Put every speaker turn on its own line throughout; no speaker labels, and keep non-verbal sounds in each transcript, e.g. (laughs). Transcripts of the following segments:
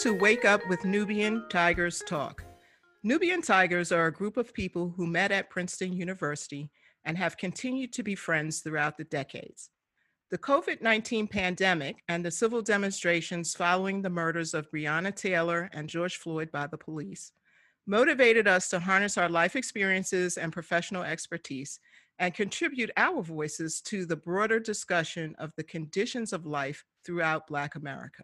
To Wake Up with Nubian Tigers Talk. Nubian Tigers are a group of people who met at Princeton University and have continued to be friends throughout the decades. The COVID 19 pandemic and the civil demonstrations following the murders of Breonna Taylor and George Floyd by the police motivated us to harness our life experiences and professional expertise and contribute our voices to the broader discussion of the conditions of life throughout Black America.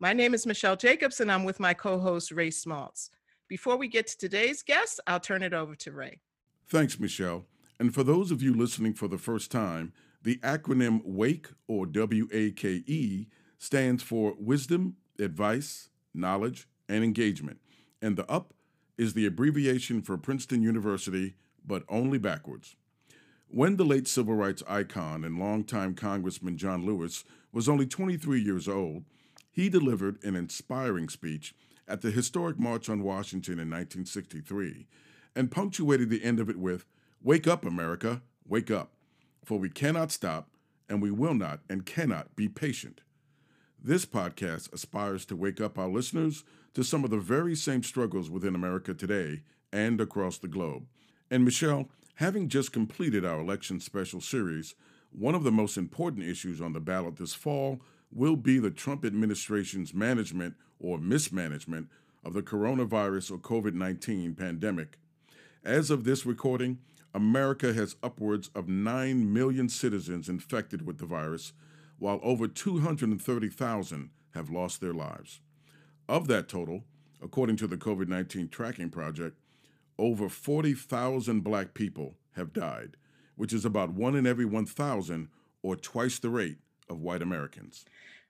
My name is Michelle Jacobs, and I'm with my co host, Ray Smaltz. Before we get to today's guest, I'll turn it over to Ray.
Thanks, Michelle. And for those of you listening for the first time, the acronym WAKE or W A K E stands for Wisdom, Advice, Knowledge, and Engagement. And the UP is the abbreviation for Princeton University, but only backwards. When the late civil rights icon and longtime Congressman John Lewis was only 23 years old, he delivered an inspiring speech at the historic March on Washington in 1963 and punctuated the end of it with Wake up, America, wake up, for we cannot stop and we will not and cannot be patient. This podcast aspires to wake up our listeners to some of the very same struggles within America today and across the globe. And Michelle, having just completed our election special series, one of the most important issues on the ballot this fall will be the Trump administration's management or mismanagement of the coronavirus or COVID 19 pandemic. As of this recording, America has upwards of 9 million citizens infected with the virus, while over 230,000 have lost their lives. Of that total, according to the COVID 19 Tracking Project, over 40,000 black people have died, which is about one in every 1,000 or twice the rate of white Americans.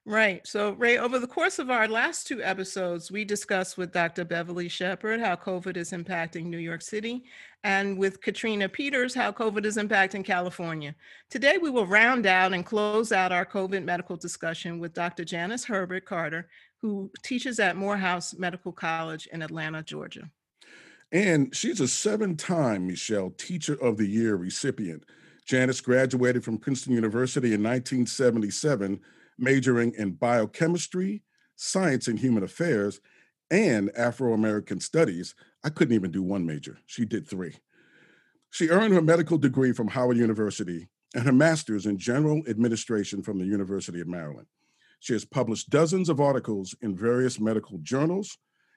Right. So, Ray, over the course of our last two episodes, we discussed with Dr. Beverly Shepard how COVID is impacting New York City, and with Katrina Peters, how COVID is impacting California. Today, we will round out and close out our COVID medical discussion with Dr. Janice Herbert Carter, who teaches at Morehouse Medical College in Atlanta, Georgia.
And she's a seven time, Michelle, Teacher of the Year recipient. Janice graduated from Princeton University in 1977 majoring in biochemistry, science and human affairs, and Afro American studies. I couldn't even do one major. She did three. She earned her medical degree from Howard University and her master's in general administration from the University of Maryland. She has published dozens of articles in various medical journals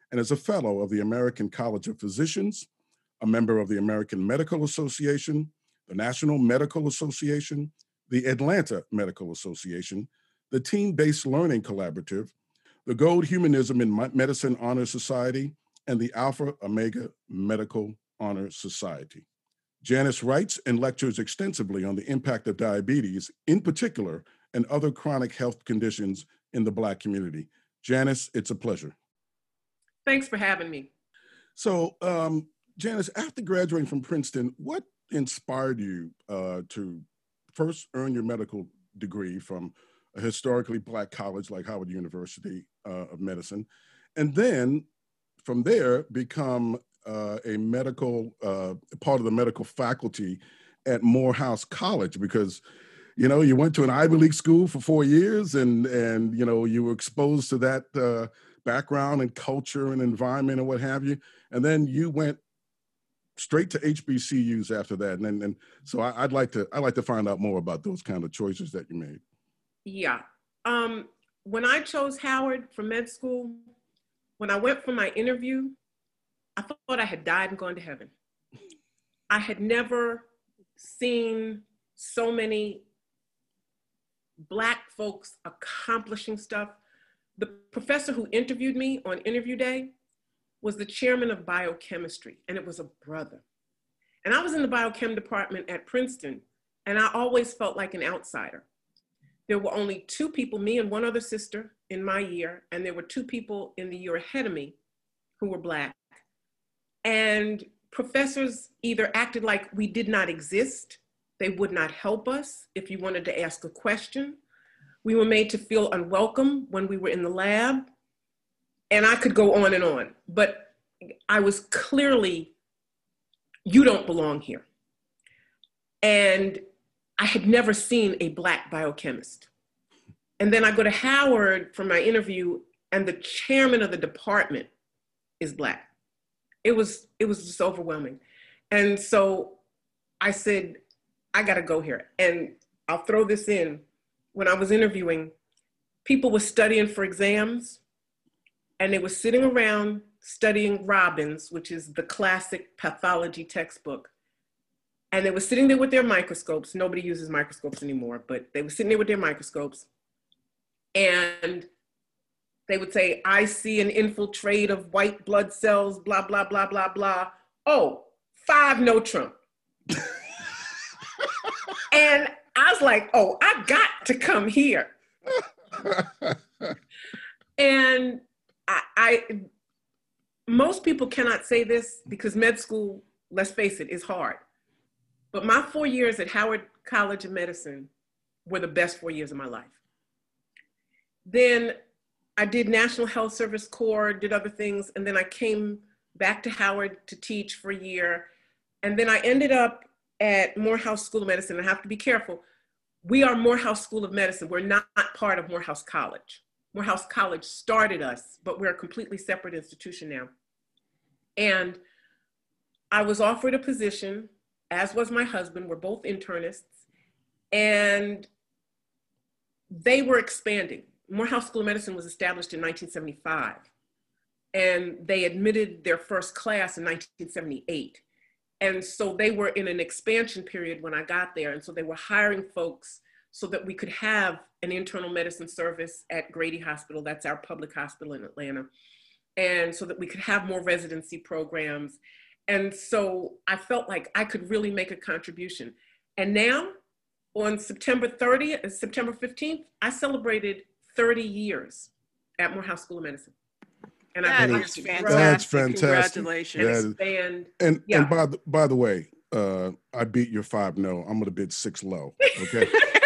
and is a fellow of the American College of Physicians, a member of the American Medical Association, the National Medical Association, the Atlanta Medical Association, the Team Based Learning Collaborative, the Gold Humanism in Medicine Honor Society, and the Alpha Omega Medical Honor Society. Janice writes and lectures extensively on the impact of diabetes, in particular, and other chronic health conditions in the Black community. Janice, it's a pleasure.
Thanks for having me.
So, um, Janice, after graduating from Princeton, what inspired you uh, to first earn your medical degree from a historically black college like Howard University uh, of Medicine, and then from there become uh, a medical uh, part of the medical faculty at Morehouse College because you know you went to an Ivy League school for four years and and you know you were exposed to that uh, background and culture and environment and what have you, and then you went straight to HBCUs after that, and and, and so I, would like to I'd like to find out more about those kind of choices that you made.
Yeah. Um, when I chose Howard for med school, when I went for my interview, I thought I had died and gone to heaven. I had never seen so many Black folks accomplishing stuff. The professor who interviewed me on interview day was the chairman of biochemistry, and it was a brother. And I was in the biochem department at Princeton, and I always felt like an outsider there were only two people, me and one other sister in my year, and there were two people in the year ahead of me who were Black. And professors either acted like we did not exist, they would not help us if you wanted to ask a question. We were made to feel unwelcome when we were in the lab. And I could go on and on, but I was clearly, you don't belong here. And I had never seen a Black biochemist. And then I go to Howard for my interview, and the chairman of the department is black. It was it was just overwhelming. And so I said, I gotta go here. And I'll throw this in. When I was interviewing, people were studying for exams and they were sitting around studying Robbins, which is the classic pathology textbook. And they were sitting there with their microscopes. Nobody uses microscopes anymore, but they were sitting there with their microscopes. And they would say, I see an infiltrate of white blood cells, blah, blah, blah, blah, blah. Oh, five no Trump. (laughs) and I was like, oh, I got to come here. (laughs) and I, I, most people cannot say this because med school, let's face it, is hard. But my four years at Howard College of Medicine were the best four years of my life. Then I did National Health Service Corps, did other things, and then I came back to Howard to teach for a year. And then I ended up at Morehouse School of Medicine. I have to be careful. We are Morehouse School of Medicine. We're not part of Morehouse College. Morehouse College started us, but we're a completely separate institution now. And I was offered a position, as was my husband. We're both internists. And they were expanding. Morehouse School of Medicine was established in 1975, and they admitted their first class in 1978. And so they were in an expansion period when I got there. And so they were hiring folks so that we could have an internal medicine service at Grady Hospital, that's our public hospital in Atlanta, and so that we could have more residency programs. And so I felt like I could really make a contribution. And now, on September 30th, September 15th, I celebrated 30 years at Morehouse School of Medicine.
And that I is fantastic.
That's fantastic.
Congratulations.
That is, and and, yeah. and by the by the way, uh, I beat your five no. I'm gonna bid six low. Okay. (laughs)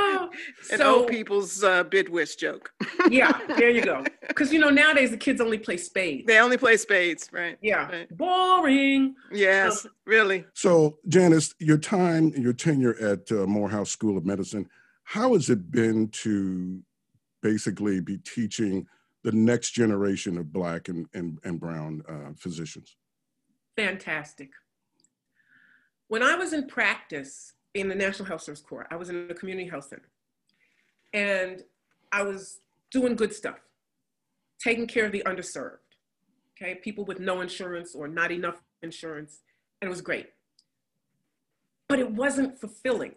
(laughs)
An so, old people's uh, bid whist joke. (laughs)
yeah, there you go. Because you know nowadays the kids only play spades.
They only play spades, right?
Yeah,
right.
boring.
Yes, um, really.
So, Janice, your time, your tenure at uh, Morehouse School of Medicine, how has it been to basically be teaching the next generation of Black and and, and Brown uh, physicians?
Fantastic. When I was in practice in the National Health Service Corps, I was in a community health center and I was doing good stuff, taking care of the underserved, okay, people with no insurance or not enough insurance, and it was great. But it wasn't fulfilling.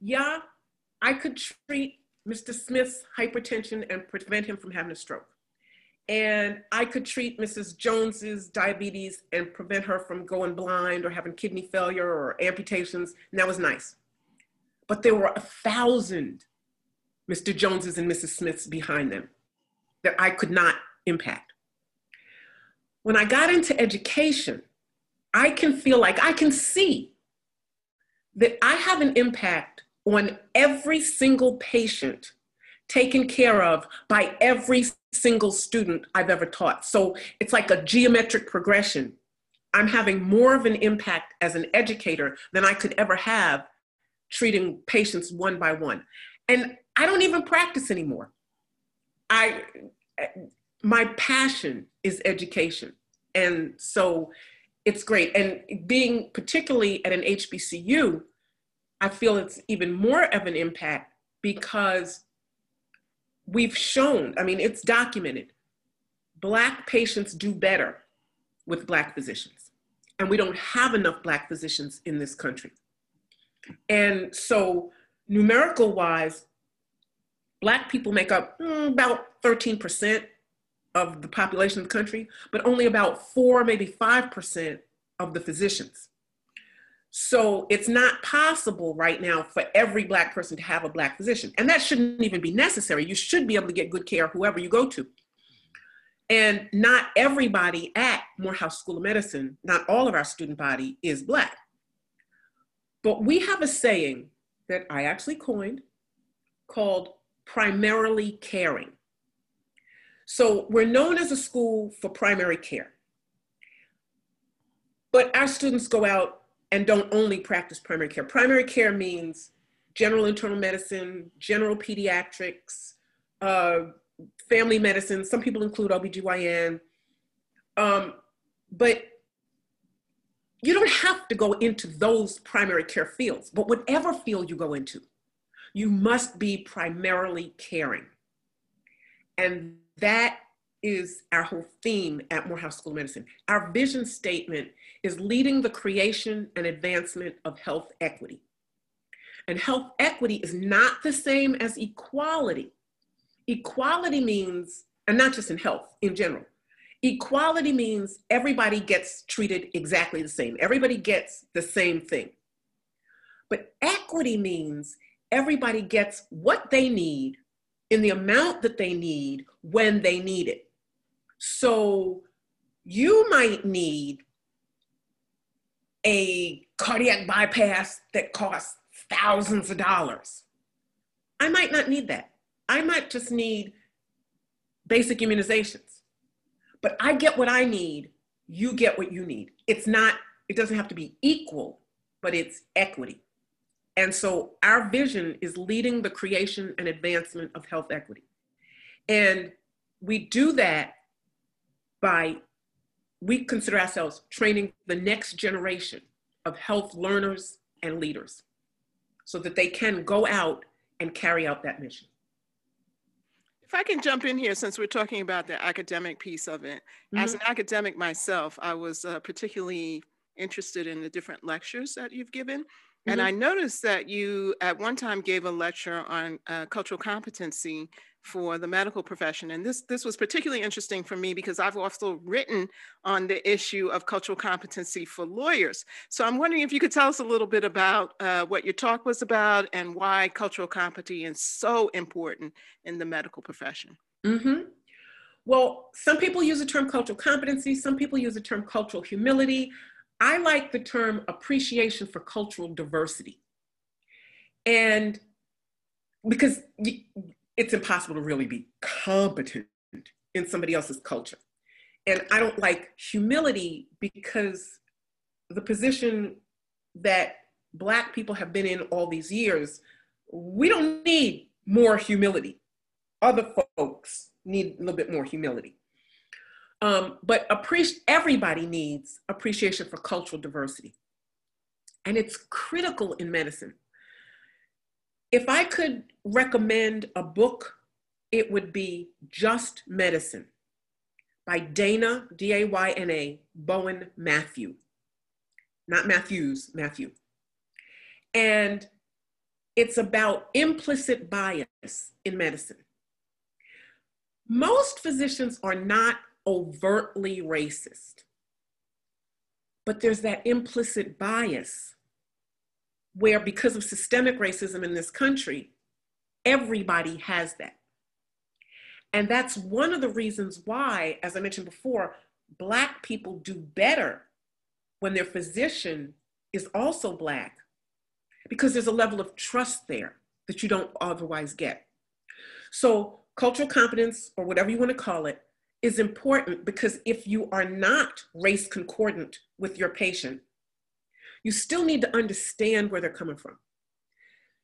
Yeah, I could treat Mr. Smith's hypertension and prevent him from having a stroke. And I could treat Mrs. Jones's diabetes and prevent her from going blind or having kidney failure or amputations, and that was nice. But there were a thousand Mr. Jones's and Mrs. Smith's behind them that I could not impact. When I got into education, I can feel like I can see that I have an impact on every single patient taken care of by every single student I've ever taught. So it's like a geometric progression. I'm having more of an impact as an educator than I could ever have treating patients one by one. And I don't even practice anymore. I my passion is education. And so it's great. And being particularly at an HBCU, I feel it's even more of an impact because we've shown, I mean, it's documented, Black patients do better with Black physicians. And we don't have enough Black physicians in this country. And so, numerical wise, Black people make up mm, about 13% of the population of the country, but only about four, maybe 5% of the physicians. So it's not possible right now for every Black person to have a Black physician. And that shouldn't even be necessary. You should be able to get good care whoever you go to. And not everybody at Morehouse School of Medicine, not all of our student body is Black. But we have a saying that I actually coined called primarily caring. So we're known as a school for primary care. But our students go out and don't only practice primary care. Primary care means general internal medicine, general pediatrics, uh, family medicine. Some people include OBGYN. Um, but you don't have to go into those primary care fields, but whatever field you go into, you must be primarily caring. And that is our whole theme at Morehouse School of Medicine. Our vision statement is leading the creation and advancement of health equity. And health equity is not the same as equality. Equality means, and not just in health, in general, equality means everybody gets treated exactly the same, everybody gets the same thing. But equity means everybody gets what they need in the amount that they need when they need it. So you might need a cardiac bypass that costs thousands of dollars. I might not need that. I might just need basic immunizations. But I get what I need, you get what you need. It's not, it doesn't have to be equal, but it's equity. And so our vision is leading the creation and advancement of health equity. And we do that by, we consider ourselves training the next generation of health learners and leaders so that they can go out and carry out that mission.
If I can jump in here, since we're talking about the academic piece of it, mm-hmm. as an academic myself, I was uh, particularly interested in the different lectures that you've given. Mm-hmm. And I noticed that you at one time gave a lecture on uh, cultural competency for the medical profession. And this, this was particularly interesting for me because I've also written on the issue of cultural competency for lawyers. So I'm wondering if you could tell us a little bit about uh, what your talk was about and why cultural competency is so important in the medical profession.
Mm-hmm. Well, some people use the term cultural competency, some people use the term cultural humility. I like the term appreciation for cultural diversity. And because it's impossible to really be competent in somebody else's culture. And I don't like humility because the position that Black people have been in all these years, we don't need more humility. Other folks need a little bit more humility. Um, but appreci- everybody needs appreciation for cultural diversity. And it's critical in medicine. If I could recommend a book, it would be Just Medicine by Dayna, D A Y N A, Bowen Matthew. Not Matthews, Matthew. And it's about implicit bias in medicine. Most physicians are not overtly racist, but there's that implicit bias where, because of systemic racism in this country, everybody has that. And that's one of the reasons why, as I mentioned before, Black people do better when their physician is also Black, because there's a level of trust there that you don't otherwise get. So, cultural competence, or whatever you want to call it, is important because if you are not race concordant with your patient, you still need to understand where they're coming from.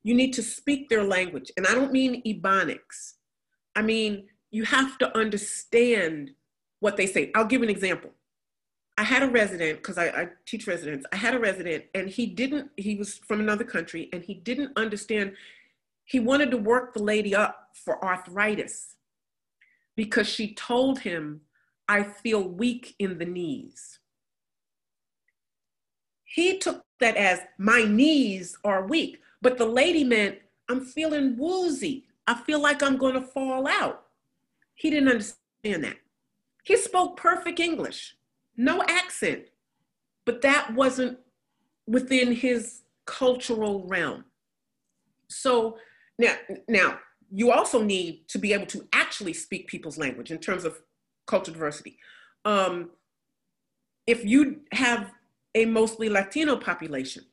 You need to speak their language. And I don't mean Ebonics. I mean, you have to understand what they say. I'll give an example. I had a resident, because I, I, teach residents, I had a resident and he didn't, he was from another country and he didn't understand. He wanted to work the lady up for arthritis because she told him, I feel weak in the knees. He took that as my knees are weak, but the lady meant I'm feeling woozy. I feel like I'm going to fall out. He didn't understand that. He spoke perfect English, no accent, but that wasn't within his cultural realm. So now, now you also need to be able to actually speak people's language in terms of cultural diversity. Um, if you have a mostly Latino population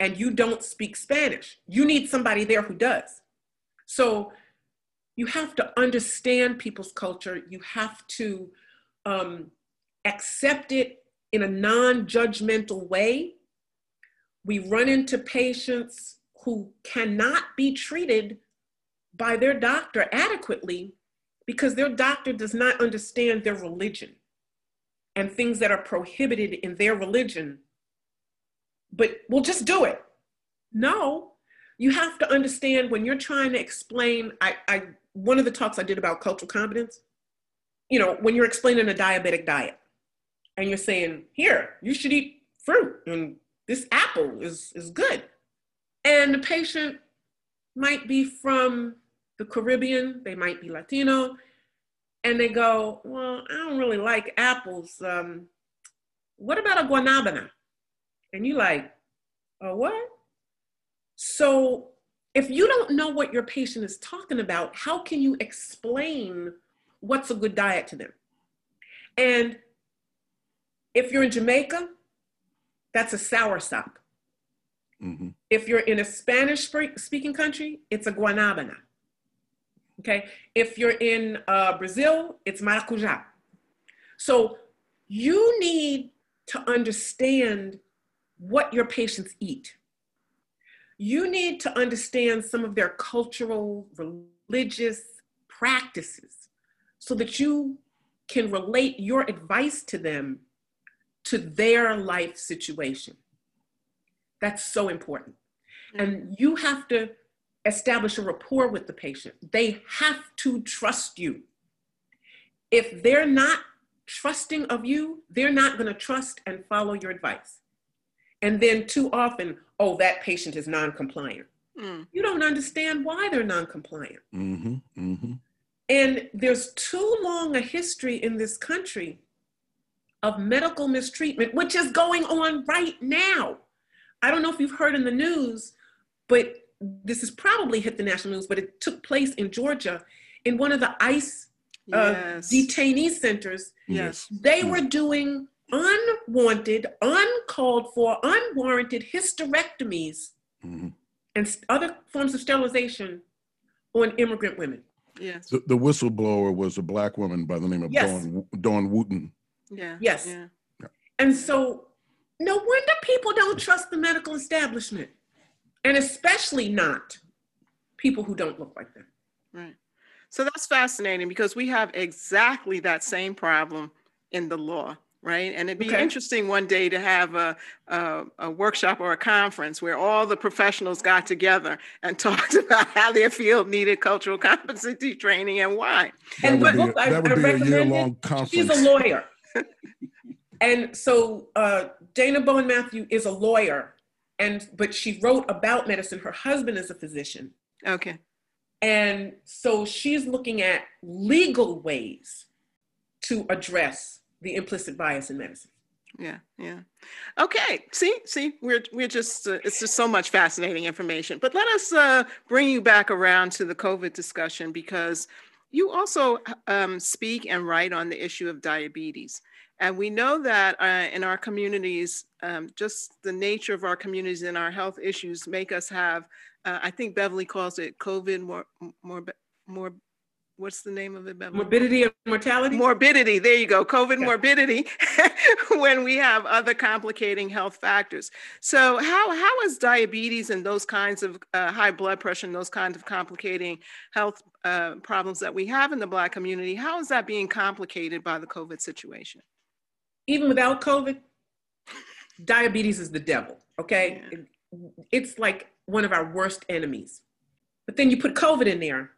and you don't speak Spanish, you need somebody there who does. So you have to understand people's culture. You have to um, accept it in a non judgmental way. We run into patients who cannot be treated by their doctor adequately because their doctor does not understand their religion and things that are prohibited in their religion, but we'll just do it. No, you have to understand when you're trying to explain. I, I one of the talks I did about cultural competence, you know, when you're explaining a diabetic diet and you're saying, here, you should eat fruit and this apple is, is good. And the patient might be from the Caribbean, they might be Latino, and they go, Well, I don't really like apples. Um, what about a guanabana? And you're like, oh, what? So if you don't know what your patient is talking about, how can you explain what's a good diet to them? And if you're in Jamaica, that's a soursop. Mm-hmm. If you're in a Spanish speaking country, it's a guanabana. Okay. If you're in uh, Brazil, it's maracujá. So you need to understand what your patients eat. You need to understand some of their cultural, religious practices so that you can relate your advice to them to their life situation. That's so important. And you have to establish a rapport with the patient. They have to trust you. If they're not trusting of you, they're not going to trust and follow your advice. And then too often, oh, that patient is non compliant. Mm. You don't understand why they're non compliant. Mm-hmm, mm-hmm. And there's too long a history in this country of medical mistreatment, which is going on right now. I don't know if you've heard in the news, but this has probably hit the national news, but it took place in Georgia in one of the ICE uh, yes. detainee centers.
Yes.
They were doing unwanted, uncalled for, unwarranted hysterectomies mm-hmm. and other forms of sterilization on immigrant women.
Yes. The, the, whistleblower was a black woman by the name of yes. Dawn, Dawn Wooten.
Yeah. Yes. Yeah. And so no wonder people don't trust the medical establishment and especially not people who don't look like them.
Right. So that's fascinating because we have exactly that same problem in the law, right? And it'd be okay. interesting one day to have a, a, a, workshop or a conference where all the professionals got together and (laughs) talked about how their field needed cultural (laughs) competency training and why.
That and would be, I, that would be a year long conference.
She's a lawyer. (laughs) and so uh, Dayna Bowen Matthew is a lawyer and but she wrote about medicine her husband is a physician
okay
and so she's looking at legal ways to address the implicit bias in medicine.
Yeah yeah. Okay see see we're we're just uh, it's just so much fascinating information. But let us uh, bring you back around to the covid discussion because you also um, speak and write on the issue of diabetes. And we know that uh, in our communities, um, just the nature of our communities and our health issues make us have, uh, I think Beverly calls it COVID more, more, more, what's the name of it, Beverly?
Morbidity and mortality?
Morbidity, there you go, COVID yeah. morbidity, (laughs) when we have other complicating health factors. So how, how is diabetes and those kinds of uh, high blood pressure and those kinds of complicating health uh, problems that we have in the Black community, how is that being complicated by the COVID situation?
even without COVID, diabetes is the devil, okay? Yeah. It's like one of our worst enemies. But then you put COVID in there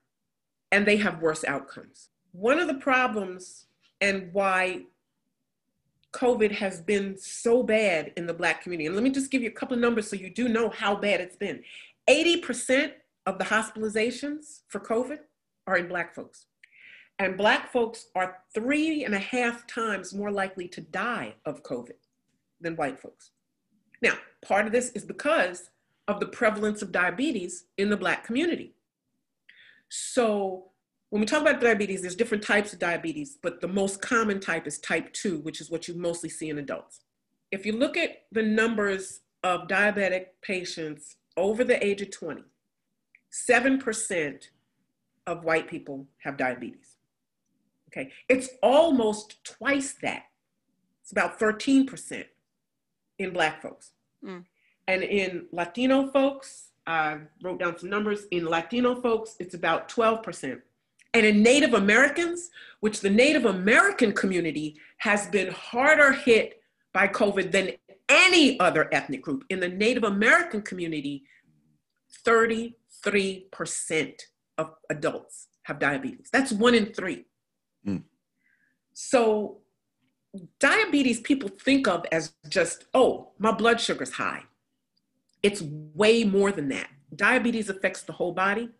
and they have worse outcomes. One of the problems and why COVID has been so bad in the Black community, and let me just give you a couple of numbers so you do know how bad it's been 80% of the hospitalizations for COVID are in Black folks. And Black folks are three and a half times more likely to die of COVID than white folks. Now, part of this is because of the prevalence of diabetes in the Black community. So, when we talk about diabetes, there's different types of diabetes, but the most common type is type 2, which is what you mostly see in adults. If you look at the numbers of diabetic patients over the age of 20, 7% of white people have diabetes. Okay, it's almost twice that. It's about 13% in Black folks. Mm. And in Latino folks, I wrote down some numbers. In Latino folks, it's about 12%. And in Native Americans, which the Native American community has been harder hit by COVID than any other ethnic group. In the Native American community, 33% of adults have diabetes. That's one in three. Mm. So, diabetes people think of as just, oh, my blood sugar's high. It's way more than that. Diabetes affects the whole body.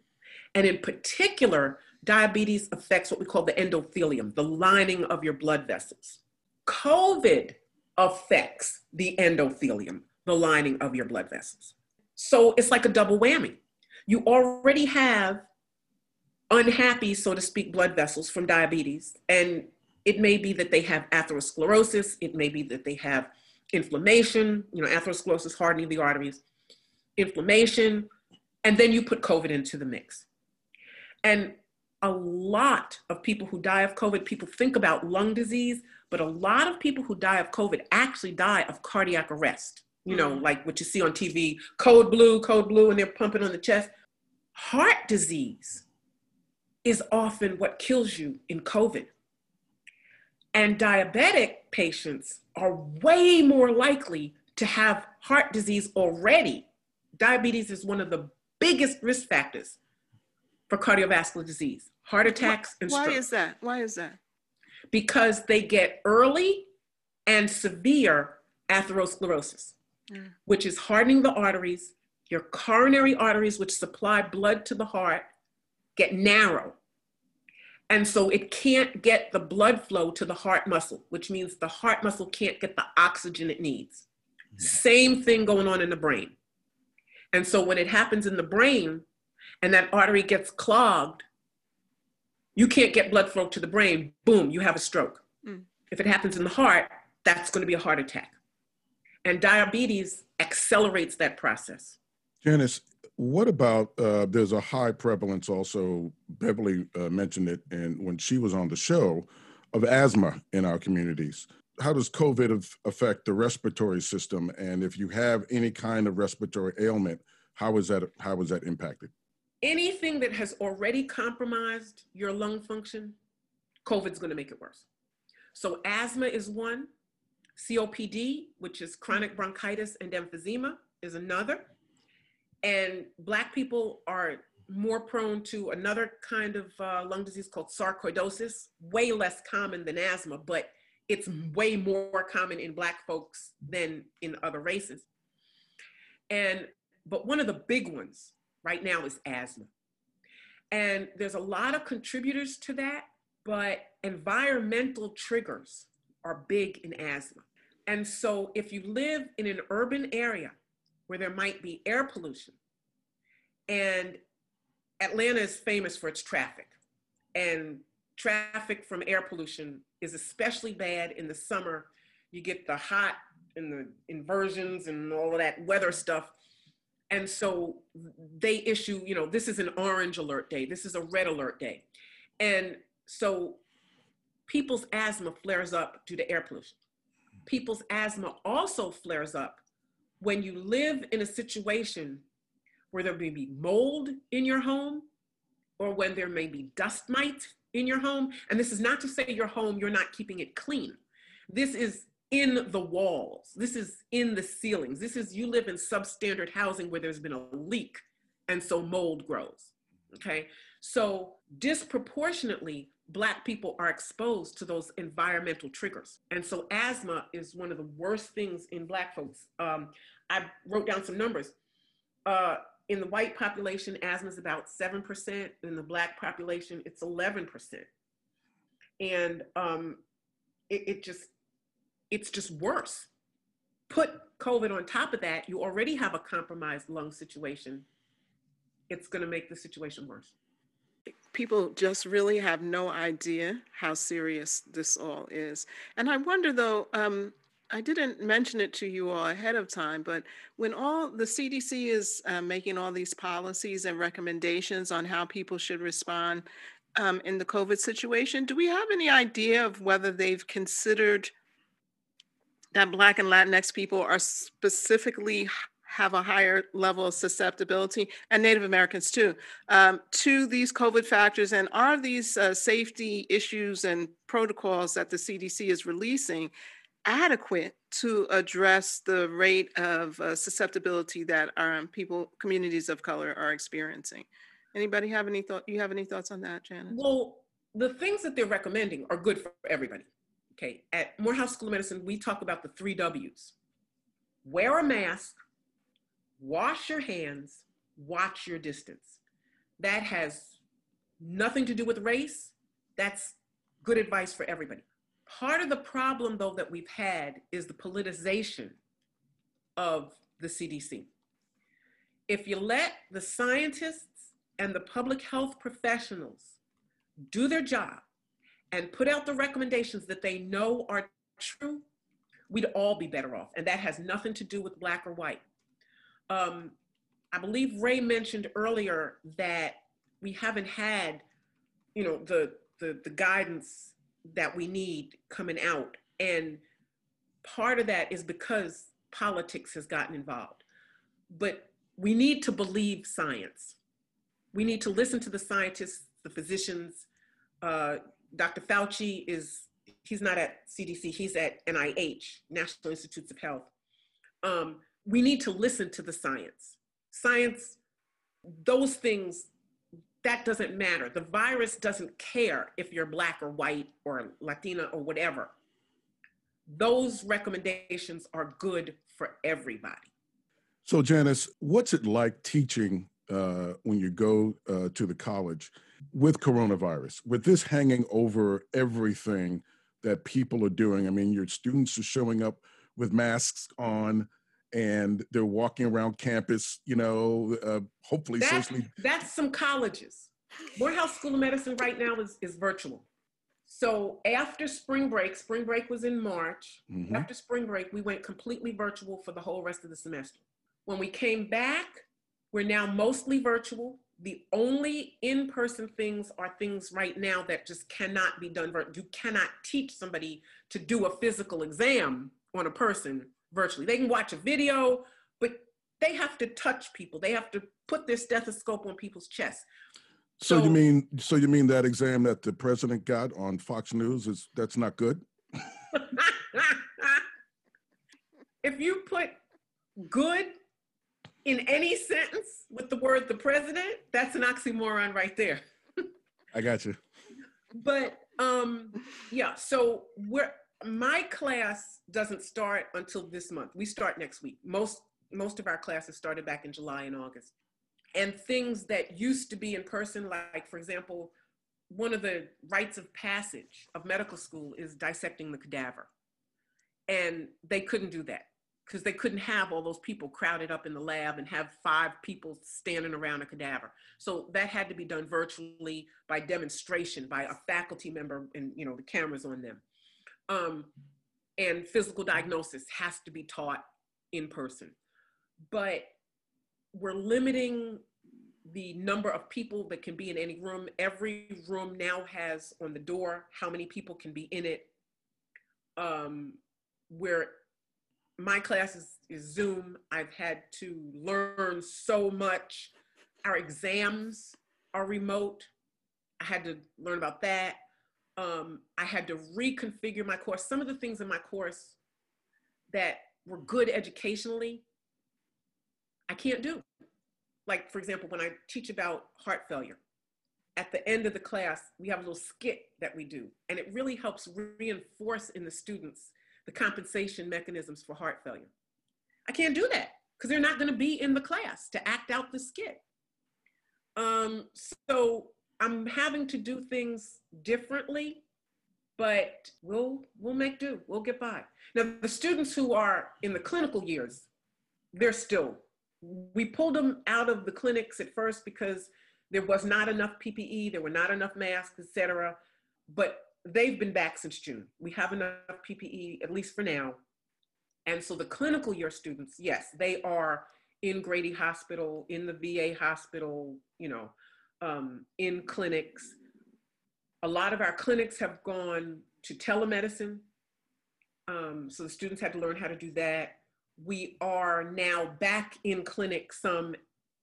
And in particular, diabetes affects what we call the endothelium, the lining of your blood vessels. COVID affects the endothelium, the lining of your blood vessels. So it's like a double whammy. You already have unhappy, so to speak, blood vessels from diabetes. And it may be that they have atherosclerosis, it may be that they have inflammation, you know, atherosclerosis, hardening the arteries, inflammation, and then you put COVID into the mix. And a lot of people who die of COVID, people think about lung disease, but a lot of people who die of COVID actually die of cardiac arrest. You know, like what you see on TV, code blue, code blue, and they're pumping on the chest. Heart disease is often what kills you in COVID. And diabetic patients are way more likely to have heart disease already. Diabetes is one of the biggest risk factors for cardiovascular disease, heart attacks, and
Why is that? Why is that?
Because they get early and severe atherosclerosis, mm. which is hardening the arteries. Your coronary arteries, which supply blood to the heart, get narrow. And so it can't get the blood flow to the heart muscle, which means the heart muscle can't get the oxygen it needs. Mm. Same thing going on in the brain. And so when it happens in the brain, and that artery gets clogged, you can't get blood flow to the brain, boom, you have a stroke. Mm. If it happens in the heart, that's going to be a heart attack. And diabetes accelerates that process.
Janice, what about uh, there's a high prevalence also, Beverly uh, mentioned it and when she was on the show, of asthma in our communities. How does COVID affect the respiratory system? And if you have any kind of respiratory ailment, how is that, how is that impacted?
anything that has already compromised your lung function, COVID's going to make it worse. So, asthma is one, COPD, which is chronic bronchitis and emphysema, is another. And Black people are more prone to another kind of uh, lung disease called sarcoidosis, way less common than asthma, but it's way more common in Black folks than in other races. And, but one of the big ones right now is asthma. And there's a lot of contributors to that, but environmental triggers are big in asthma. And so if you live in an urban area where there might be air pollution, and Atlanta is famous for its traffic, and traffic from air pollution is especially bad in the summer. You get the hot and the inversions and all of that weather stuff. And so they issue you know this is an orange alert day. This is a red alert day. And so people's asthma flares up due to air pollution. People's asthma also flares up when you live in a situation where there may be mold in your home or when there may be dust mites in your home and this is not to say your home you're not keeping it clean this is in the walls. This is in the ceilings. This is you live in substandard housing where there's been a leak and so mold grows. Okay. So disproportionately, Black people are exposed to those environmental triggers. And so asthma is one of the worst things in Black folks. Um, I wrote down some numbers. Uh, in the white population, asthma is about 7%. In the Black population, it's 11%. And um, it, it just, it's just worse. Put COVID on top of that, you already have a compromised lung situation. It's going to make the situation worse.
People just really have no idea how serious this all is. And I wonder though, um, I didn't mention it to you all ahead of time, but when all the CDC is uh, making all these policies and recommendations on how people should respond um, in the COVID situation, do we have any idea of whether they've considered that Black and Latinx people are specifically have a higher level of susceptibility, and Native Americans too, um, to these COVID factors? And are these uh, safety issues and protocols that the CDC is releasing adequate to address the rate of uh, susceptibility that um, people, communities of color, are experiencing? Anybody have any thought? You have any thoughts on that, Janet?
Well, the things that they're recommending are good for everybody. Okay, at Morehouse School of Medicine, we talk about the three W's wear a mask, wash your hands, watch your distance. That has nothing to do with race. That's good advice for everybody. Part of the problem, though, that we've had is the politicization of the CDC. If you let the scientists and the public health professionals do their job and put out the recommendations that they know are true, we'd all be better off. And that has nothing to do with black or white. Um, I believe Ray mentioned earlier that we haven't had, you know, the, the, the guidance that we need coming out. And part of that is because politics has gotten involved. But we need to believe science. We need to listen to the scientists, the physicians. Uh, Dr. Fauci is he's not at CDC, he's at NIH, National Institutes of Health. Um, we need to listen to the science. Science, those things, that doesn't matter. The virus doesn't care if you're black or white or Latina or whatever. Those recommendations are good for everybody.
So, Janice, what's it like teaching uh, when you go uh, to the college with coronavirus, with this hanging over everything? that people are doing. I mean, your students are showing up with masks on and they're walking around campus, you know, uh, hopefully
that,
socially.
That's some colleges. Morehouse School of Medicine right now is, is virtual. So after spring break, spring break was in March. Mm-hmm. After spring break, we went completely virtual for the whole rest of the semester. When we came back, we're now mostly virtual the only in-person things are things right now that just cannot be done. You cannot teach somebody to do a physical exam on a person virtually. They can watch a video, but they have to touch people. They have to put their stethoscope on people's chests.
So, so you mean so you mean that exam that the president got on Fox News is that's not good? (laughs)
if you put good in any sentence with the word the president, that's an oxymoron right there. (laughs)
I got you.
But um yeah, so we're my class doesn't start until this month. We start next week. Most most of our classes started back in July and August. And things that used to be in person, like for example, one of the rites of passage of medical school is dissecting the cadaver. And they couldn't do that because they couldn't have all those people crowded up in the lab and have five people standing around a cadaver. So that had to be done virtually by demonstration by a faculty member and you know the cameras on them. Um, and physical diagnosis has to be taught in person. But we're limiting the number of people that can be in any room. Every room now has on the door how many people can be in it. Um, we're my class is, is Zoom. I've had to learn so much. Our exams are remote. I had to learn about that. Um, I had to reconfigure my course. Some of the things in my course that were good educationally, I can't do. Like, for example, when I teach about heart failure, at the end of the class, we have a little skit that we do, and it really helps reinforce in the students the compensation mechanisms for heart failure. I can't do that because they're not going to be in the class to act out the skit. Um, so I'm having to do things differently, but we'll we'll make do. We'll get by. Now the students who are in the clinical years, they're still. We pulled them out of the clinics at first because there was not enough PPE, there were not enough masks, etc. But they've been back since June. We have enough PPE, at least for now. And so the clinical year students, yes, they are in Grady Hospital, in the VA hospital, you know, um, in clinics. A lot of our clinics have gone to telemedicine. Um, so the students had to learn how to do that. we are now back in clinic some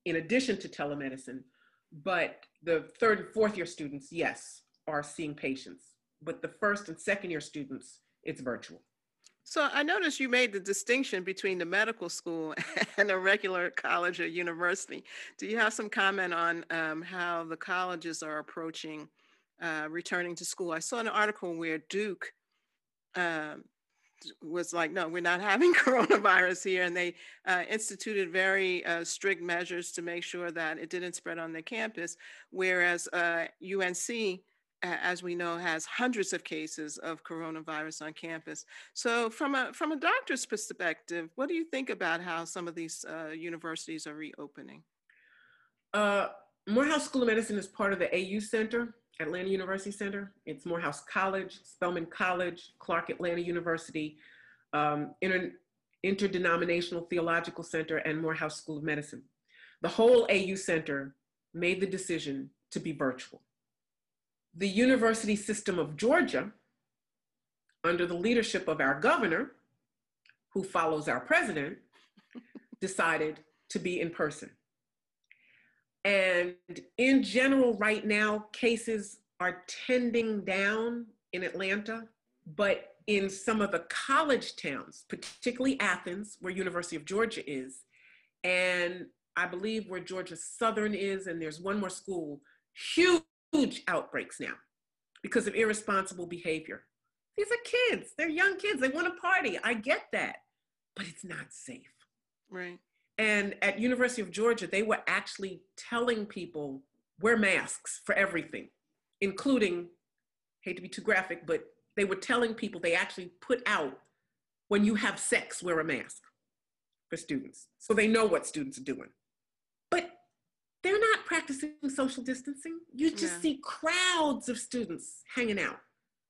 in addition to telemedicine, but the third and fourth year students, yes, are seeing patients. But the first and second year students, it's virtual.
So I noticed you made the distinction between the medical school (laughs) and a regular college or university. Do you have some comment on um, how the colleges are approaching uh, returning to school? I saw an article where Duke um, was like, no, we're not having (laughs) coronavirus here. And they uh, instituted very uh, strict measures to make sure that it didn't spread on their campus. Whereas UNC, uh, as we know, has hundreds of cases of coronavirus on campus. So, from a from a doctor's perspective, what do you think about how some of these uh, universities are reopening?
Uh, Morehouse School of Medicine is part of the AU Center, Atlanta University Center. It's Morehouse College, Spelman College, Clark Atlanta University, um, Inter- Interdenominational Theological Center, and Morehouse School of Medicine. The whole AU Center made the decision to be virtual. The University System of Georgia, under the leadership of our governor, who follows our president, (laughs) decided to be in person. And in general, right now, cases are tending down in Atlanta, but in some of the college towns, particularly Athens, where University of Georgia is, and I believe where Georgia Southern is, and there's one more school, huge outbreaks now because of irresponsible behavior. These are kids, they're young kids, they want to party. I get that, but it's not safe.
Right.
And at University of Georgia, they were actually telling people wear masks for everything, including, hate to be too graphic, but they were telling people they actually put out when you have sex, wear a mask for students. So they know what students are doing. But they're not practicing social distancing. You just yeah. see crowds of students hanging out,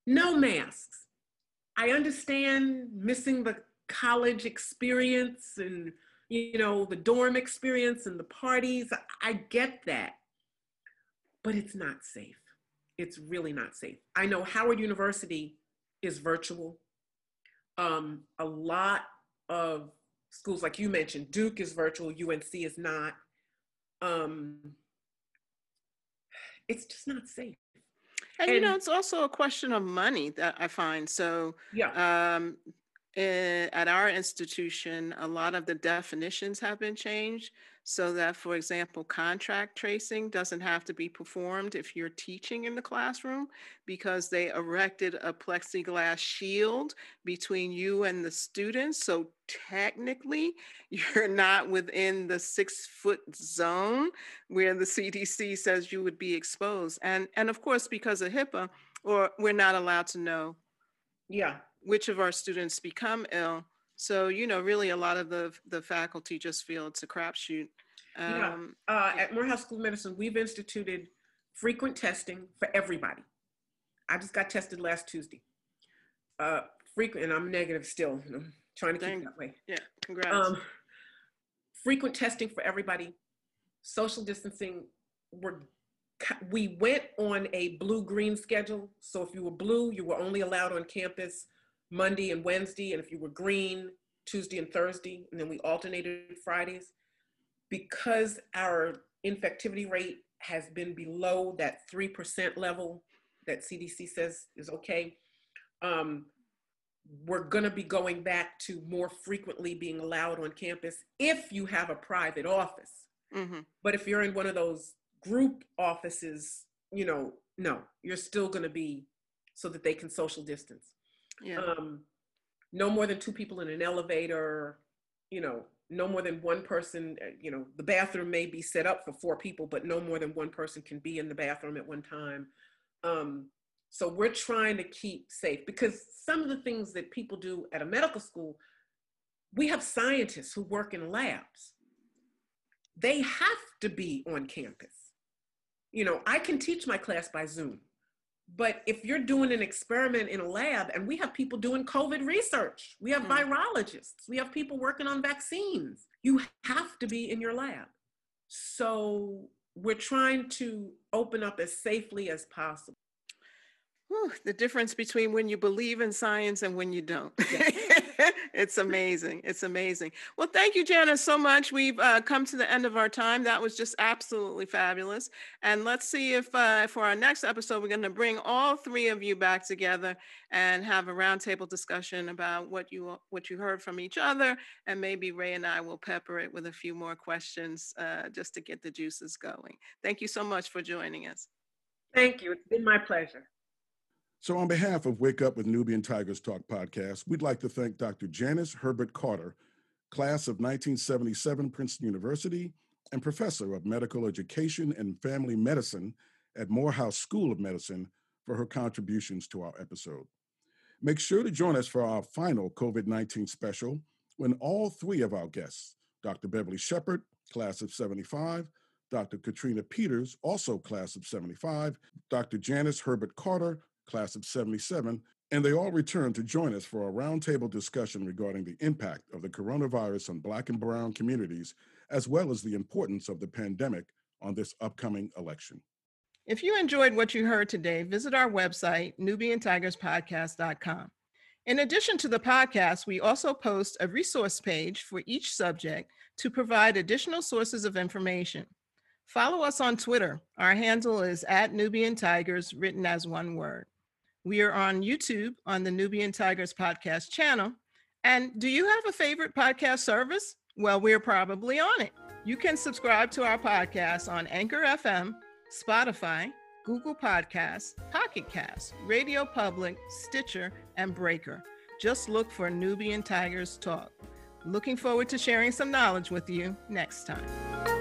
no masks. I understand missing the college experience and you know, the dorm experience and the parties. I get that. But it's not safe. It's really not safe. I know Howard University is virtual. Um, a lot of schools, like you mentioned, Duke is virtual, UNC is not. Um, it's just not safe.
And, and, you know, it's also a question of money that I find. So,
yeah.
Um, Eh, at our institution, a lot of the definitions have been changed so that, for example, contract tracing doesn't have to be performed if you're teaching in the classroom because they erected a plexiglass shield between you and the students. So technically, (laughs) you're not within the six foot zone where the CDC says you would be exposed. And, and of course, because of HIPAA, or we're not allowed to know
yeah
which of our students become ill. So, you know, really a lot of the, the faculty just feel it's a crapshoot.
Um, yeah. Uh, at Morehouse School of Medicine, we've instituted frequent testing for everybody. I just got tested last Tuesday. Uh, frequent, and I'm negative still. I'm trying to keep Dang. that way.
Yeah, congrats. Um,
frequent testing for everybody. Social distancing. We're we went on a blue green schedule. So if you were blue, you were only allowed on campus Monday and Wednesday, and if you were green, Tuesday and Thursday, and then we alternated Fridays. Because our infectivity rate has been below that 3% level that CDC says is okay, um, we're going to be going back to more frequently being allowed on campus if you have a private office. Mm-hmm. But if you're in one of those group offices, you know, no, you're still going to be so that they can social distance.
Yeah. Um,
no more than two people in an elevator, you know, no more than one person, uh, you know, the bathroom may be set up for four people, but no more than one person can be in the bathroom at one time. Um, so we're trying to keep safe because some of the things that people do at a medical school, we have scientists who work in labs. They have to be on campus. You know, I can teach my class by Zoom. But if you're doing an experiment in a lab, and we have people doing COVID research, we have mm. virologists, we have people working on vaccines, you have to be in your lab. So we're trying to open up as safely as possible.
Whew, the difference between when you believe in science and when you don't. (laughs) it's amazing. It's amazing. Well, thank you, Janice, so much. We've uh, come to the end of our time. That was just absolutely fabulous. And let's see if uh, for our next episode, we're going to bring all three of you back together and have a roundtable discussion about what you what you heard from each other, and maybe Ray and I will pepper it with a few more questions uh, just to get the juices going. Thank you so much for joining us.
Thank you. It's been my pleasure.
So, on behalf of Wake Up with Nubian Tigers Talk podcast, we'd like to thank Dr. Janice Herbert Carter, class of 1977, Princeton University, and professor of medical education and family medicine at Morehouse School of Medicine, for her contributions to our episode. Make sure to join us for our final COVID 19 special when all three of our guests, Dr. Beverly Shepard, class of 75, Dr. Katrina Peters, also class of 75, Dr. Janice Herbert Carter, class of 77, and they all returned to join us for a roundtable discussion regarding the impact of the coronavirus on Black and Brown communities, as well as the importance of the pandemic on this upcoming election.
If you enjoyed what you heard today, visit our website, NubianTigersPodcast.com. In addition to the podcast, we also post a resource page for each subject to provide additional sources of information. Follow us on Twitter. Our handle is at Nubian Tigers, written as one word. We are on YouTube on the Nubian Tigers podcast channel. And do you have a favorite podcast service? Well, we're probably on it. You can subscribe to our podcast on Anchor FM, Spotify, Google Podcasts, Pocket Casts, Radio Public, Stitcher, and Breaker. Just look for Nubian Tigers Talk. Looking forward to sharing some knowledge with you next time.